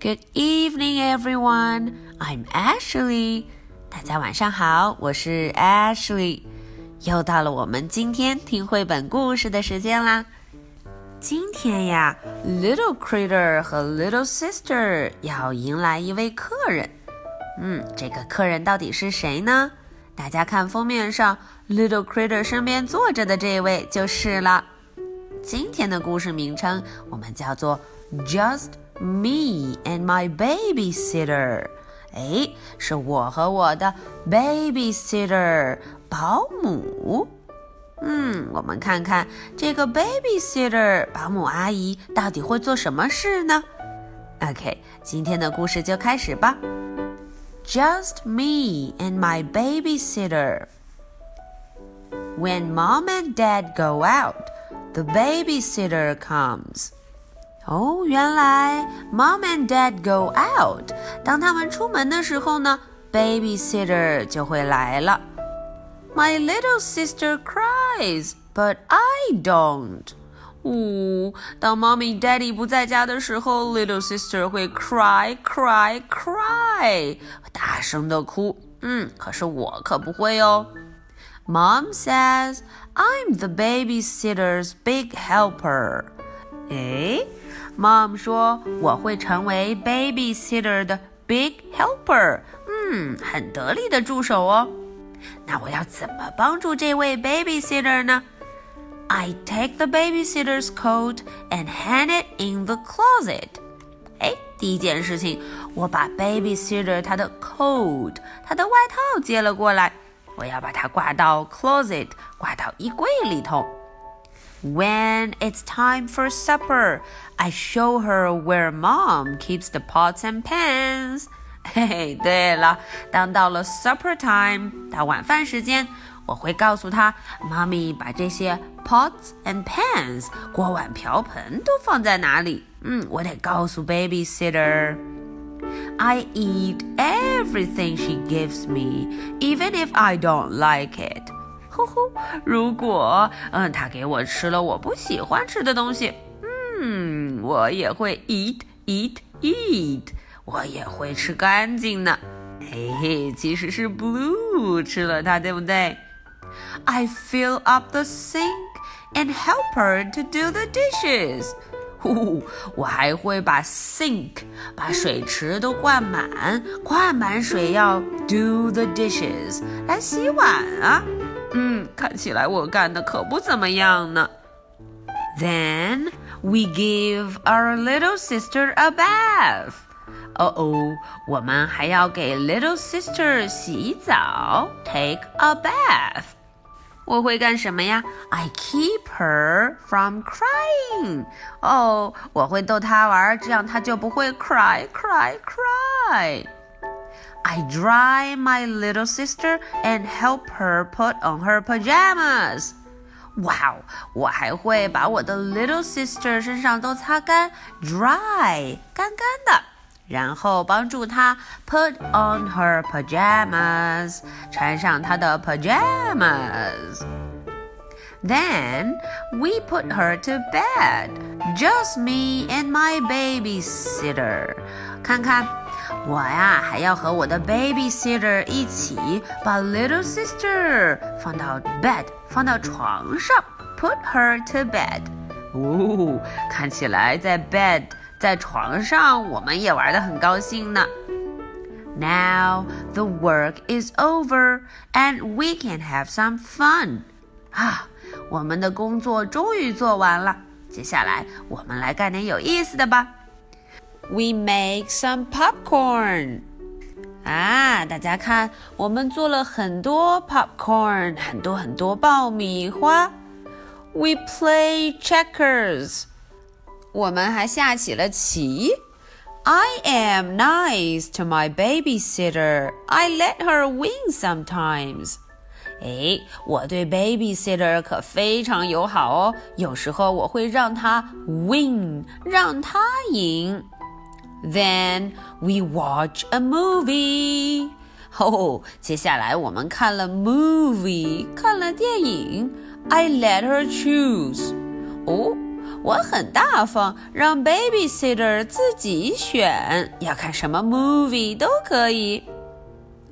Good evening, everyone. I'm Ashley. 大家晚上好，我是 Ashley。又到了我们今天听绘本故事的时间啦。今天呀，Little Critter 和 Little Sister 要迎来一位客人。嗯，这个客人到底是谁呢？大家看封面上，Little Critter 身边坐着的这位就是了。今天的故事名称我们叫做 Just Me and My Babysitter。哎，是我和我的 babysitter 保姆。嗯，我们看看这个 babysitter 保姆阿姨到底会做什么事呢？OK，今天的故事就开始吧。Just me and my babysitter. When mom and dad go out, the babysitter comes. 哦，原来 mom and dad go out。当他们出门的时候呢，babysitter 就会来了。My little sister cries, but I don't. 呜、哦，当 mommy daddy 不在家的时候，little sister 会 cry cry cry，大声的哭。嗯，可是我可不会哦。 Mom says I'm the babysitter's big helper. 诶 Mom 说我会成为 babysitter 的 big helper，嗯，很得力的助手哦。那我要怎么帮助这位 babysitter 呢？I take the babysitter's coat and hang it in the closet。哎，第一件事情，我把 babysitter 他的 coat，他的外套接了过来， 我要把它挂到 closet，挂到衣柜里头。When it's time for supper, I show her where mom keeps the pots and pans. 嘿嘿，对了，当到了 supper time，到晚饭时间，我会告诉她，妈咪把这些 pots and pans 锅碗瓢盆都放在哪里。嗯，我得告诉 babysitter。I eat everything she gives me, even if I don't like it. 呼呼，如果嗯，他给我吃了我不喜欢吃的东西，嗯，我也会 eat eat eat，我也会吃干净呢。嘿嘿，其实是 Blue 吃了它，对不对？I fill up the sink and help her to do the dishes。 呼，我还会把 sink 把水池都灌满，灌满水要 do the dishes 来洗碗啊。嗯，看起来我干的可不怎么样呢。Then we give our little sister a bath. 哦哦，我们还要给 little sister 洗澡，take a bath。 我会干什么呀？I keep her from crying。哦，我会逗她玩，这样她就不会 cry cry cry。I dry my little sister and help her put on her pajamas. 哇哦，我还会把我的 little sister 身上都擦干，dry 干干的， 然后帮助她 put on her pajamas 穿上她的 pajamas。Then we put her to bed, just me and my babysitter. 看看。我呀，还要和我的 babysitter 一起把 little sister 放到 bed，放到床上，put her to bed。哦，看起来在 bed， 在床上，我们也玩得很高兴呢。Now the work is over and we can have some fun。啊，我们的工作终于做完了，接下来我们来干点有意思的吧。We make some popcorn. 啊，大家看，我们做了很多 popcorn，很多很多爆米花。We play checkers. 我们还下起了棋。I am nice to my babysitter. I let her win sometimes. 哎，我对 babysitter 可非常友好哦，有时候我会让她 win，让她赢。Then we watch a movie. 哦，接下来我们看了 movie，看了电影。I let her choose. 哦， 我很大方，让 babysitter 自己选，要看什么 movie 都可以。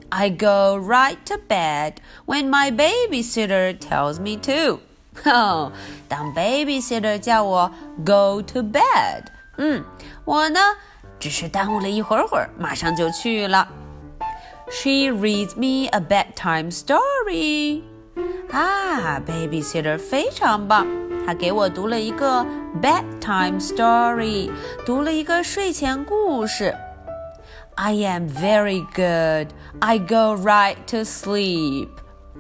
I go right to bed when my babysitter tells me to. 哦，当 babysitter 叫我 go to bed，嗯，我呢只是耽误了一会儿会儿，马上就去了。She reads me a bedtime story. 啊，babysitter 非常棒， 她给我读了一个 bedtime story，读了一个睡前故事。I am very good. I go right to sleep.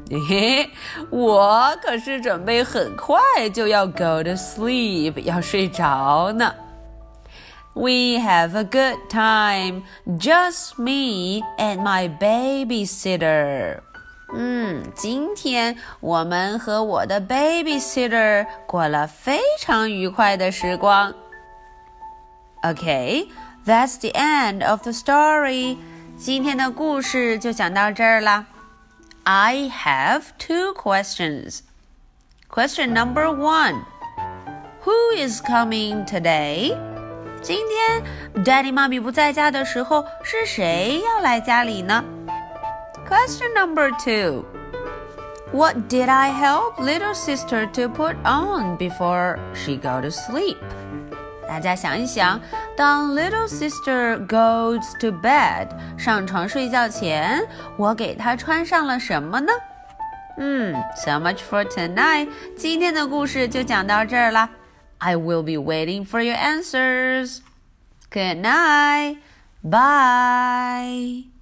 嘿嘿，我可是准备很快就要 go to sleep，要睡着呢。We have a good time, just me and my babysitter. 嗯，今天我们和我的 babysitter 过了非常愉快的时光。Okay, that's the end of the story. 今天的故事就讲到这儿啦。I have two questions. Question number one Who is coming today? 今天 Daddy 妈咪不在家的时候，是谁要来家里呢 ？Question number two. What did I help little sister to put on before she go to sleep? 大家想一想，当 little sister goes to bed 上床睡觉前，我给她穿上了什么呢？嗯，so much for tonight. 今天的故事就讲到这儿啦。I will be waiting for your answers. Good night. Bye.